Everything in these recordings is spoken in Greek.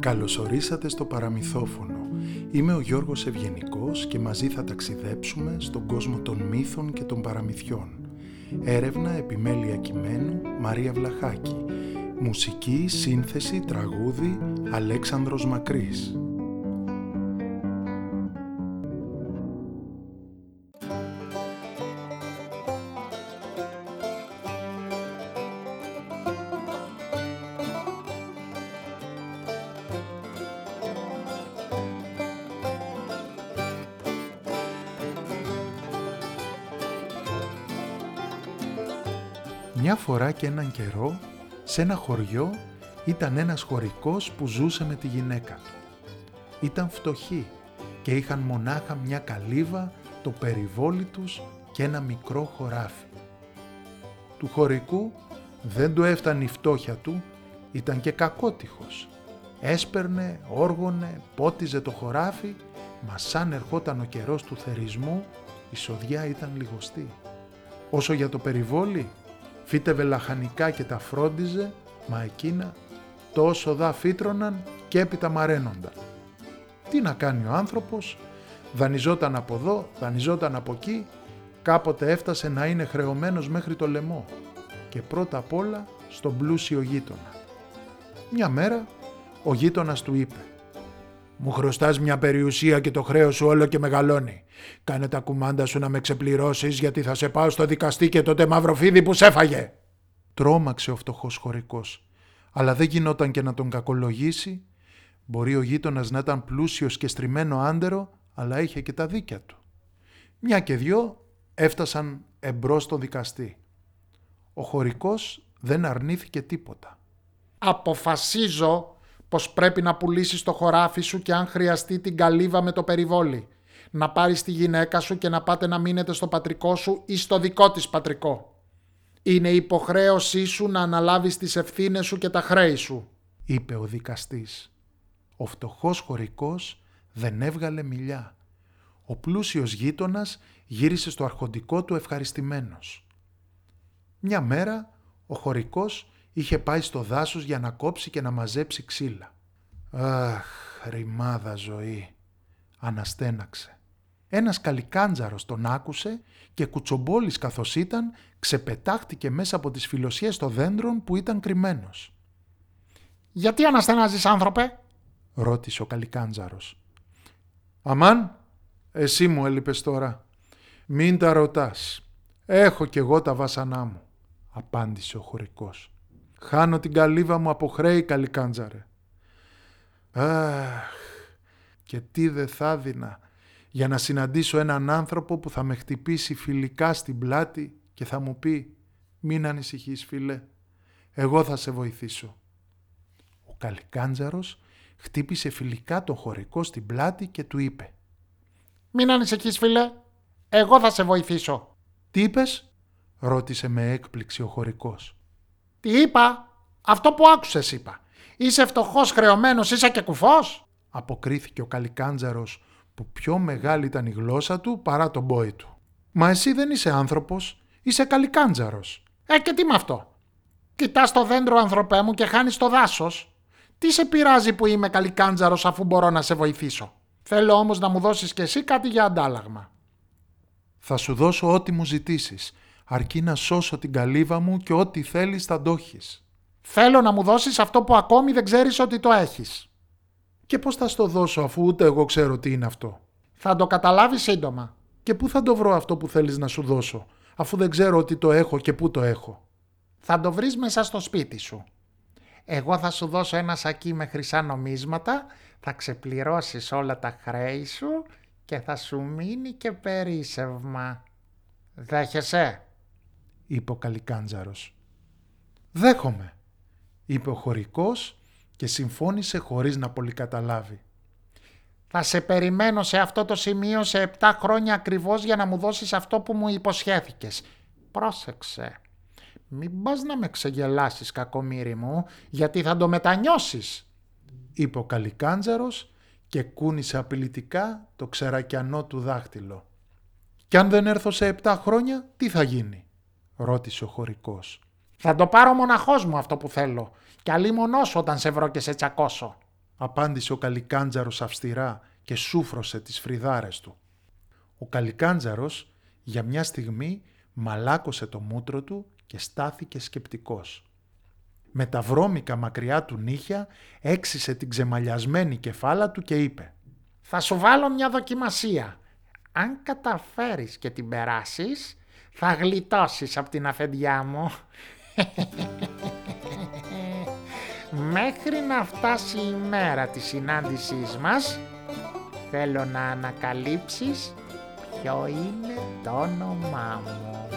Καλωσορίσατε στο παραμυθόφωνο. Είμαι ο Γιώργος Ευγενικός και μαζί θα ταξιδέψουμε στον κόσμο των μύθων και των παραμυθιών. Έρευνα επιμέλεια κειμένου Μαρία Βλαχάκη. Μουσική, σύνθεση, τραγούδι Αλέξανδρος Μακρύς. Μια φορά και έναν καιρό, σε ένα χωριό ήταν ένας χωρικός που ζούσε με τη γυναίκα του. Ήταν φτωχοί και είχαν μονάχα μια καλύβα, το περιβόλι τους και ένα μικρό χωράφι. Του χωρικού δεν του έφτανε η φτώχεια του, ήταν και κακότυχος. Έσπερνε, όργωνε, πότιζε το χωράφι, μα σαν ερχόταν ο καιρός του θερισμού, η σοδιά ήταν λιγοστή. Όσο για το περιβόλι, φύτευε λαχανικά και τα φρόντιζε, μα εκείνα τόσο δά φύτρωναν και έπειτα μαραίνονταν. Τι να κάνει ο άνθρωπος, δανειζόταν από εδώ, δανειζόταν από εκεί, κάποτε έφτασε να είναι χρεωμένος μέχρι το λαιμό και πρώτα απ' όλα στον πλούσιο γείτονα. Μια μέρα ο γείτονας του είπε «Μου χρωστάς μια περιουσία και το χρέος σου όλο και μεγαλώνει. Κάνε τα κουμάντα σου να με ξεπληρώσεις γιατί θα σε πάω στο δικαστή και τότε μαυροφίδι που σε έφαγε». Τρώμαξε ο φτωχός χωρικός, αλλά δεν γινόταν και να τον κακολογήσει. Μπορεί ο γείτονας να ήταν πλούσιος και στριμμένο άντερο, αλλά είχε και τα δίκια του. Μια και δυο έφτασαν εμπρός στο δικαστή. Ο χωρικός δεν αρνήθηκε τίποτα. Αποφασίζω πως πρέπει να πουλήσεις το χωράφι σου και αν χρειαστεί την καλύβα με το περιβόλι. Να πάρεις τη γυναίκα σου και να πάτε να μείνετε στο πατρικό σου ή στο δικό της πατρικό. Είναι υποχρέωσή σου να αναλάβεις τις ευθύνες σου και τα χρέη σου. είπε ο δικαστής. Ο φτωχός χωρικός δεν έβγαλε μιλιά. Ο πλούσιος γείτονας γύρισε στο αρχοντικό του ευχαριστημένος. Μια μέρα ο χωρικός είχε πάει στο δάσος για να κόψει και να μαζέψει ξύλα. «Αχ, ρημάδα ζωή», αναστέναξε. Ένας καλικάντζαρος τον άκουσε και κουτσομπόλης καθώς ήταν ξεπετάχτηκε μέσα από τις φιλοσιές των δέντρων που ήταν κρυμμένος. «Γιατί αναστενάζεις άνθρωπε» ρώτησε ο καλικάντζαρος. «Αμάν, εσύ μου έλειπες τώρα. Μην τα ρωτάς. Έχω κι εγώ τα βάσανά μου», απάντησε ο χωρικός. «Χάνω την καλύβα μου από χρέη, καλικάντζαρε». «Αχ, και τι δε θα δίνα για να συναντήσω έναν άνθρωπο που θα με χτυπήσει φιλικά στην πλάτη και θα μου πει «Μην ανησυχείς φίλε, εγώ θα σε βοηθήσω». Ο Καλικάντζαρος χτύπησε φιλικά τον χωρικό στην πλάτη και του είπε «Μην ανησυχείς φίλε, εγώ θα σε βοηθήσω». «Τι είπες» ρώτησε με έκπληξη ο χωρικός. «Τι είπα, αυτό που άκουσες είπα. Είσαι φτωχός χρεωμένος, είσαι και κουφός» αποκρίθηκε ο Καλικάντζαρος που πιο μεγάλη ήταν η γλώσσα του παρά τον πόη του. «Μα εσύ δεν είσαι άνθρωπος, είσαι καλικάντζαρος». «Ε και τι με αυτό; Κοιτάς το δέντρο ανθρωπέ μου και χάνεις το δάσος. Τι σε πειράζει που είμαι καλικάντζαρος αφού μπορώ να σε βοηθήσω; Θέλω όμως να μου δώσεις κι εσύ κάτι για αντάλλαγμα». «Θα σου δώσω ό,τι μου ζητήσεις, αρκεί να σώσω την καλύβα μου και ό,τι θέλεις θα το Θέλω να μου δώσεις αυτό που ακόμη δεν ξέρεις ότι το έχεις. Και πώς θα στο δώσω αφού ούτε εγώ ξέρω τι είναι αυτό; Θα το καταλάβεις σύντομα. Και πού θα το βρω αυτό που θέλεις να σου δώσω, αφού δεν ξέρω ότι το έχω και πού το έχω; Θα το βρεις μέσα στο σπίτι σου. Εγώ θα σου δώσω ένα σακί με χρυσά νομίσματα, θα ξεπληρώσεις όλα τα χρέη σου και θα σου μείνει και περίσευμα. Δέχεσαι, είπε ο Καλικάντζαρος. Δέχομαι, είπε ο χωρικός και συμφώνησε χωρίς να πολύ καταλάβει. Θα σε περιμένω σε αυτό το σημείο σε 7 χρόνια ακριβώς για να μου δώσεις αυτό που μου υποσχέθηκες. Πρόσεξε. Μην πας να με ξεγελάσεις κακομύρι μου, γιατί θα το μετανιώσεις. Είπε ο Καλικάντζαρος και κούνησε απειλητικά το ξερακιανό του δάχτυλο. «Κι αν δεν έρθω σε 7 χρόνια, τι θα γίνει» ρώτησε ο χωρικός. Θα το πάρω μοναχός μου αυτό που θέλω και αλλήμωνος όταν σε βρω και σε τσακώσω. Απάντησε ο Καλικάντζαρος αυστηρά και σούφρωσε τις φρυδάρες του. Ο Καλικάντζαρος για μια στιγμή μαλάκωσε το μούτρο του και στάθηκε σκεπτικός. Με τα βρώμικα μακριά του νύχια έξισε την ξεμαλιασμένη κεφάλα του και είπε «Θα σου βάλω μια δοκιμασία. Αν καταφέρεις και την περάσεις, θα γλιτώσεις από την αφεντιά μου». Μέχρι να φτάσει η μέρα της συνάντησής μας, θέλω να ανακαλύψεις ποιο είναι το όνομά μου.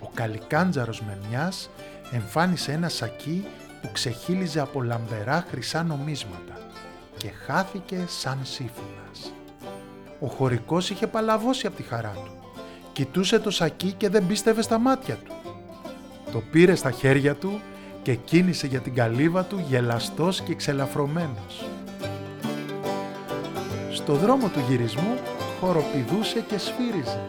Ο Καλικάντζαρος με μιας εμφάνισε ένα σακί που ξεχύλιζε από λαμπερά χρυσά νομίσματα και χάθηκε σαν σύμφωνας. Ο χωρικός είχε παλαβώσει από τη χαρά του. Κοιτούσε το σακί και δεν πίστευε στα μάτια του. Το πήρε στα χέρια του και κίνησε για την καλύβα του γελαστός και ξελαφρωμένος. Στο δρόμο του γυρισμού χοροπηδούσε και σφύριζε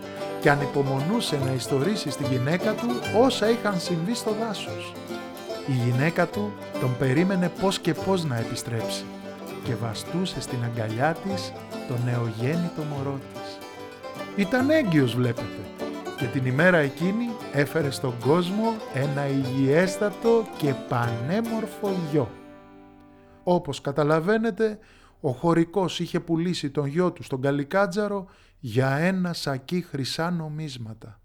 και ανυπομονούσε να ιστορίσει στη γυναίκα του όσα είχαν συμβεί στο δάσος. Η γυναίκα του τον περίμενε πώς και πώς να επιστρέψει και βαστούσε στην αγκαλιά της το νεογέννητο μωρό της. Ήταν έγκυος βλέπετε και την ημέρα εκείνη έφερε στον κόσμο ένα υγιέστατο και πανέμορφο γιο. Όπως καταλαβαίνετε, ο χωρικός είχε πουλήσει τον γιο του στον Καλικάτζαρο για ένα σακί χρυσά νομίσματα.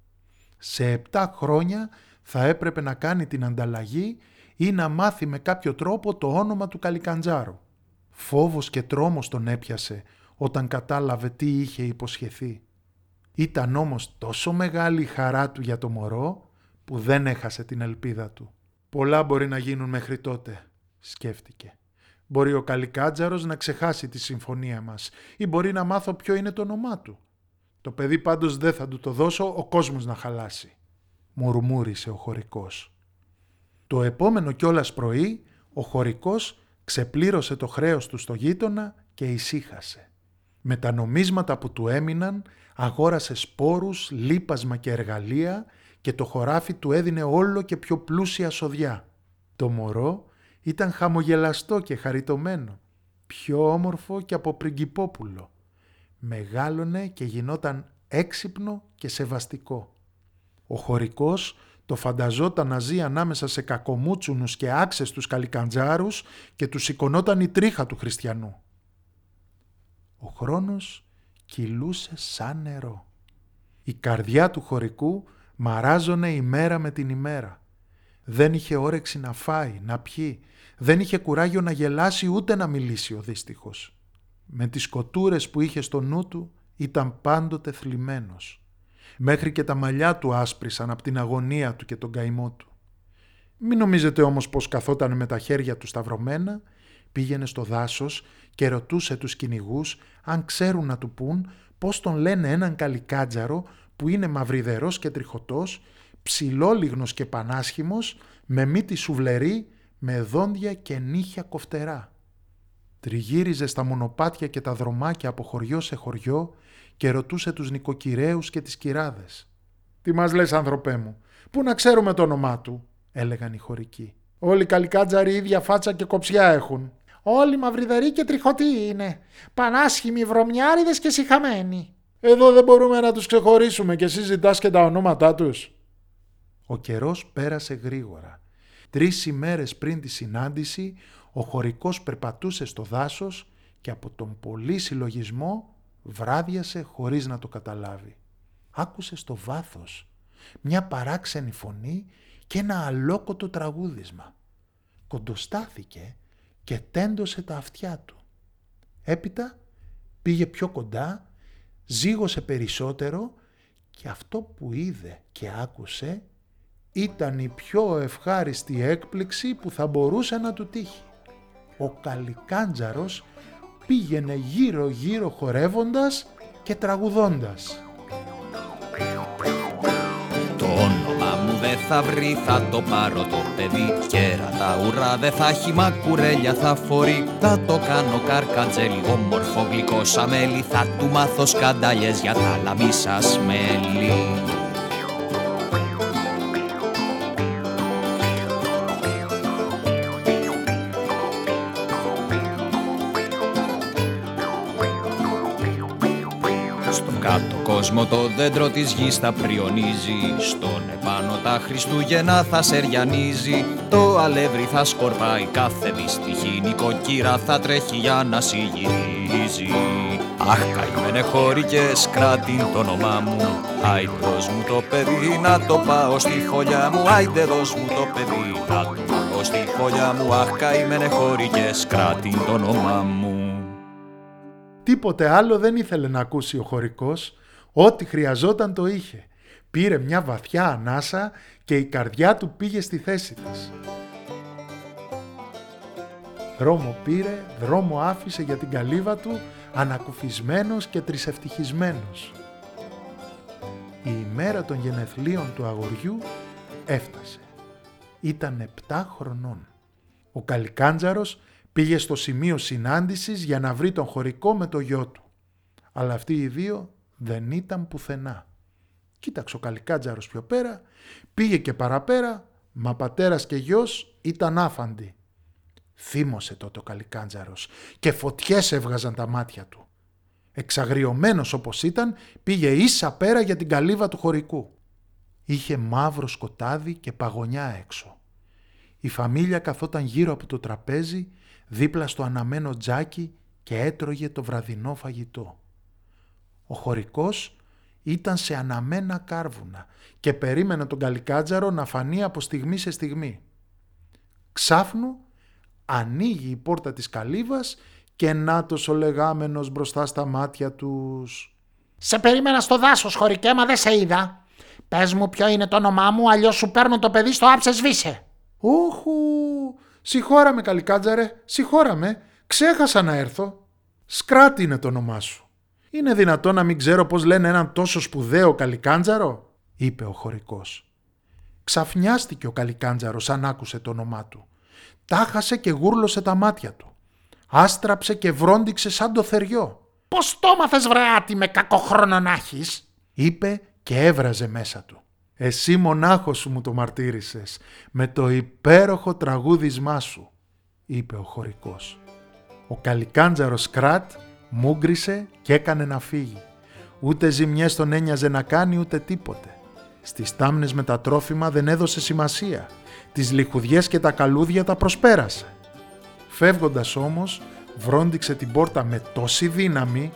Σε επτά χρόνια θα έπρεπε να κάνει την ανταλλαγή ή να μάθει με κάποιο τρόπο το όνομα του Καλικαντζάρου. Φόβος και τρόμος τον έπιασε όταν κατάλαβε τι είχε υποσχεθεί. Ήταν όμως τόσο μεγάλη η χαρά του για το μωρό που δεν έχασε την ελπίδα του. «Πολλά μπορεί να γίνουν μέχρι τότε», σκέφτηκε. «Μπορεί ο Καλικάτζαρος να ξεχάσει τη συμφωνία μας ή μπορεί να μάθω ποιο είναι το όνομά του. Το παιδί πάντως δεν θα του το δώσω ο κόσμος να χαλάσει», μουρμούρισε ο χωρικός. Το επόμενο κιόλας πρωί ο χωρικός ξεπλήρωσε το χρέος του στο γείτονα και ησύχασε. Με τα νομίσματα που του έμειναν αγόρασε σπόρους, λίπασμα και εργαλεία και το χωράφι του έδινε όλο και πιο πλούσια σοδιά. Το μωρό ήταν χαμογελαστό και χαριτωμένο, πιο όμορφο και από πριγκυπόπουλο. Μεγάλωνε και γινόταν έξυπνο και σεβαστικό. Ο χωρικός το φανταζόταν να ζει ανάμεσα σε κακομούτσουνους και άξες τους καλικαντζάρους και τους σηκωνόταν η τρίχα του χριστιανού. Ο χρόνος κυλούσε σαν νερό. Η καρδιά του χωρικού μαράζωνε ημέρα με την ημέρα. Δεν είχε όρεξη να φάει, να πιει, δεν είχε κουράγιο να γελάσει ούτε να μιλήσει ο δύστιχος. Με τις κοτούρες που είχε στο νου του ήταν πάντοτε θλιμμένος. Μέχρι και τα μαλλιά του άσπρισαν από την αγωνία του και τον καημό του. Μην νομίζετε όμως πως καθόταν με τα χέρια του σταυρωμένα, πήγαινε στο δάσος και ρωτούσε τους κυνηγούς αν ξέρουν να του πούν πώς τον λένε έναν καλικάτζαρο που είναι μαυριδερός και τριχωτός, ψηλόλιγνος και πανάσχημος, με μύτη σουβλερή, με δόντια και νύχια κοφτερά. Τριγύριζε στα μονοπάτια και τα δρομάκια από χωριό σε χωριό και ρωτούσε τους νοικοκυρέους και τις κυράδες. «Τι μας λες άνθρωπέ μου, πού να ξέρουμε το όνομά του» έλεγαν οι χωρικοί. «Όλοι οι καλικάτζαροι ίδια φάτσα και κοψιά έχουν. Όλοι μαυριδεροί και τριχωτοί είναι. Πανάσχημοι βρωμιάριδες και συχαμένοι. Εδώ δεν μπορούμε να τους ξεχωρίσουμε και εσύ ζητάς και τα ονόματά τους. Ο καιρός πέρασε γρήγορα. Τρεις ημέρες πριν τη συνάντηση, ο χωρικός περπατούσε στο δάσος και από τον πολύ συλλογισμό βράδιασε χωρίς να το καταλάβει. Άκουσε στο βάθος μια παράξενη φωνή και ένα αλόκοτο τραγούδισμα. Κοντοστάθηκε και τέντωσε τα αυτιά του. Έπειτα πήγε πιο κοντά, ζήγωσε περισσότερο και αυτό που είδε και άκουσε ήταν η πιο ευχάριστη έκπληξη που θα μπορούσε να του τύχει. Ο Καλικάντζαρος πήγαινε γύρω γύρω χορεύοντας και τραγουδώντας. Θα βρει θα το πάρω το παιδί. Κέρα τα ουρά δε θα έχει μα κουρέλια θα φορεί. Θα το κάνω καρκατζέλι όμορφο γλυκό σαμέλι. Θα του μάθω σκανταλιές για τα λαμίσα μέλη κόσμο το δέντρο της γης θα πριονίζει Στον επάνω τα Χριστούγεννα θα σεριανίζει. Το αλεύρι θα σκορπάει κάθε δυστυχή Νοικοκύρα θα τρέχει για να συγυρίζει. Αχ καημένε χώρικες κράτη το όνομά μου. Άι δώσ' μου το παιδί να το πάω στη φωλιά μου. Άιντε δώσ' μου το παιδί να το πάω στη φωλιά μου. Αχ καημένε χώρικες κράτη το όνομά μου. Τίποτε άλλο δεν ήθελε να ακούσει ο χωρικός. Ό,τι χρειαζόταν το είχε. Πήρε μια βαθιά ανάσα και η καρδιά του πήγε στη θέση της. Δρόμο πήρε, δρόμο άφησε για την καλύβα του, ανακουφισμένος και τρισευτυχισμένος. Η ημέρα των γενεθλίων του αγοριού έφτασε. Ήταν επτά χρονών. Ο Καλικάντζαρος πήγε στο σημείο συνάντησης για να βρει τον χωρικό με το γιο του. Αλλά αυτοί οι δύο δεν ήταν πουθενά. Κοίταξε ο Καλικάτζαρος πιο πέρα, πήγε και παραπέρα, μα πατέρας και γιος ήταν άφαντοι. Θύμωσε τότε ο Καλικάντζαρος και φωτιές έβγαζαν τα μάτια του. Εξαγριωμένος όπως ήταν, πήγε ίσα πέρα για την καλύβα του χωρικού. Είχε μαύρο σκοτάδι και παγωνιά έξω. Η φαμίλια καθόταν γύρω από το τραπέζι, δίπλα στο αναμένο τζάκι και έτρωγε το βραδινό φαγητό. Ο χωρικός ήταν σε αναμένα κάρβουνα και περίμενε τον Καλικάτζαρο να φανεί από στιγμή σε στιγμή. Ξάφνου ανοίγει η πόρτα της καλύβας και νάτος ο λεγάμενος μπροστά στα μάτια τους. «Σε περίμενα στο δάσος χωρικέ μα δεν σε είδα. Πες μου ποιο είναι το όνομά μου αλλιώς σου παίρνω το παιδί στο άψες σβήσε». «Όχου, συγχώραμε Καλικάτζαρε, συγχώραμε, ξέχασα να έρθω. Σκράτη είναι το όνομά σου». «Είναι δυνατό να μην ξέρω πώς λένε έναν τόσο σπουδαίο καλικάντζαρο» είπε ο χωρικός. Ξαφνιάστηκε ο καλικάντζαρος αν άκουσε το όνομά του. Τάχασε και γούρλωσε τα μάτια του. Άστραψε και βρόντιξε σαν το θεριό. «Πώς το μάθες βρεάτη με κακοχρόνο να έχεις» είπε και έβραζε μέσα του. «Εσύ μονάχος σου μου το μαρτύρησες με το υπέροχο τραγούδισμά σου» είπε ο χωρικός. Ο καλικάντζαρος Κράτ Μούγκρισε και έκανε να φύγει. Ούτε ζημιές τον ένοιαζε να κάνει ούτε τίποτε. Στις τάμνες με τα τρόφιμα δεν έδωσε σημασία. Τις λιχουδιές και τα καλούδια τα προσπέρασε. Φεύγοντας όμως, βρόντιξε την πόρτα με τόση δύναμη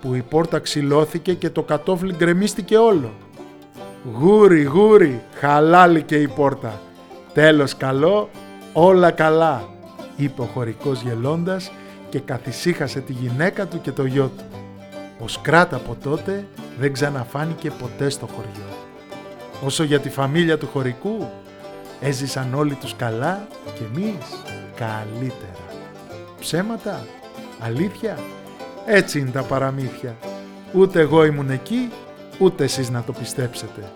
που η πόρτα ξυλώθηκε και το κατόφλι γκρεμίστηκε όλο. Γούρι, γούρι, χαλάληκε η πόρτα. Τέλος καλό, όλα καλά, είπε ο χωρικός γελώντας και καθησύχασε τη γυναίκα του και το γιο του. Ο Σκράτ από τότε δεν ξαναφάνηκε ποτέ στο χωριό. Όσο για τη φαμίλια του χωρικού, έζησαν όλοι τους καλά και εμείς καλύτερα. Ψέματα, αλήθεια, έτσι είναι τα παραμύθια. Ούτε εγώ ήμουν εκεί, ούτε εσείς να το πιστέψετε.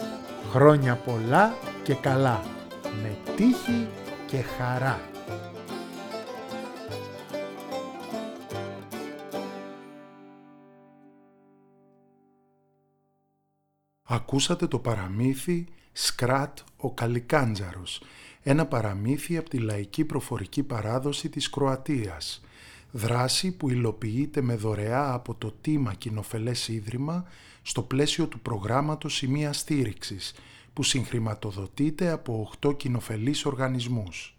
Χρόνια πολλά και καλά, με τύχη και χαρά. Ακούσατε το παραμύθι «Σκράτ ο Καλικάντζαρος», ένα παραμύθι από τη λαϊκή προφορική παράδοση της Κροατίας, δράση που υλοποιείται με δωρεά από το Τίμα Κοινοφελές Ίδρυμα στο πλαίσιο του προγράμματος Σημεία Στήριξης, που συγχρηματοδοτείται από 8 κοινοφελείς οργανισμούς.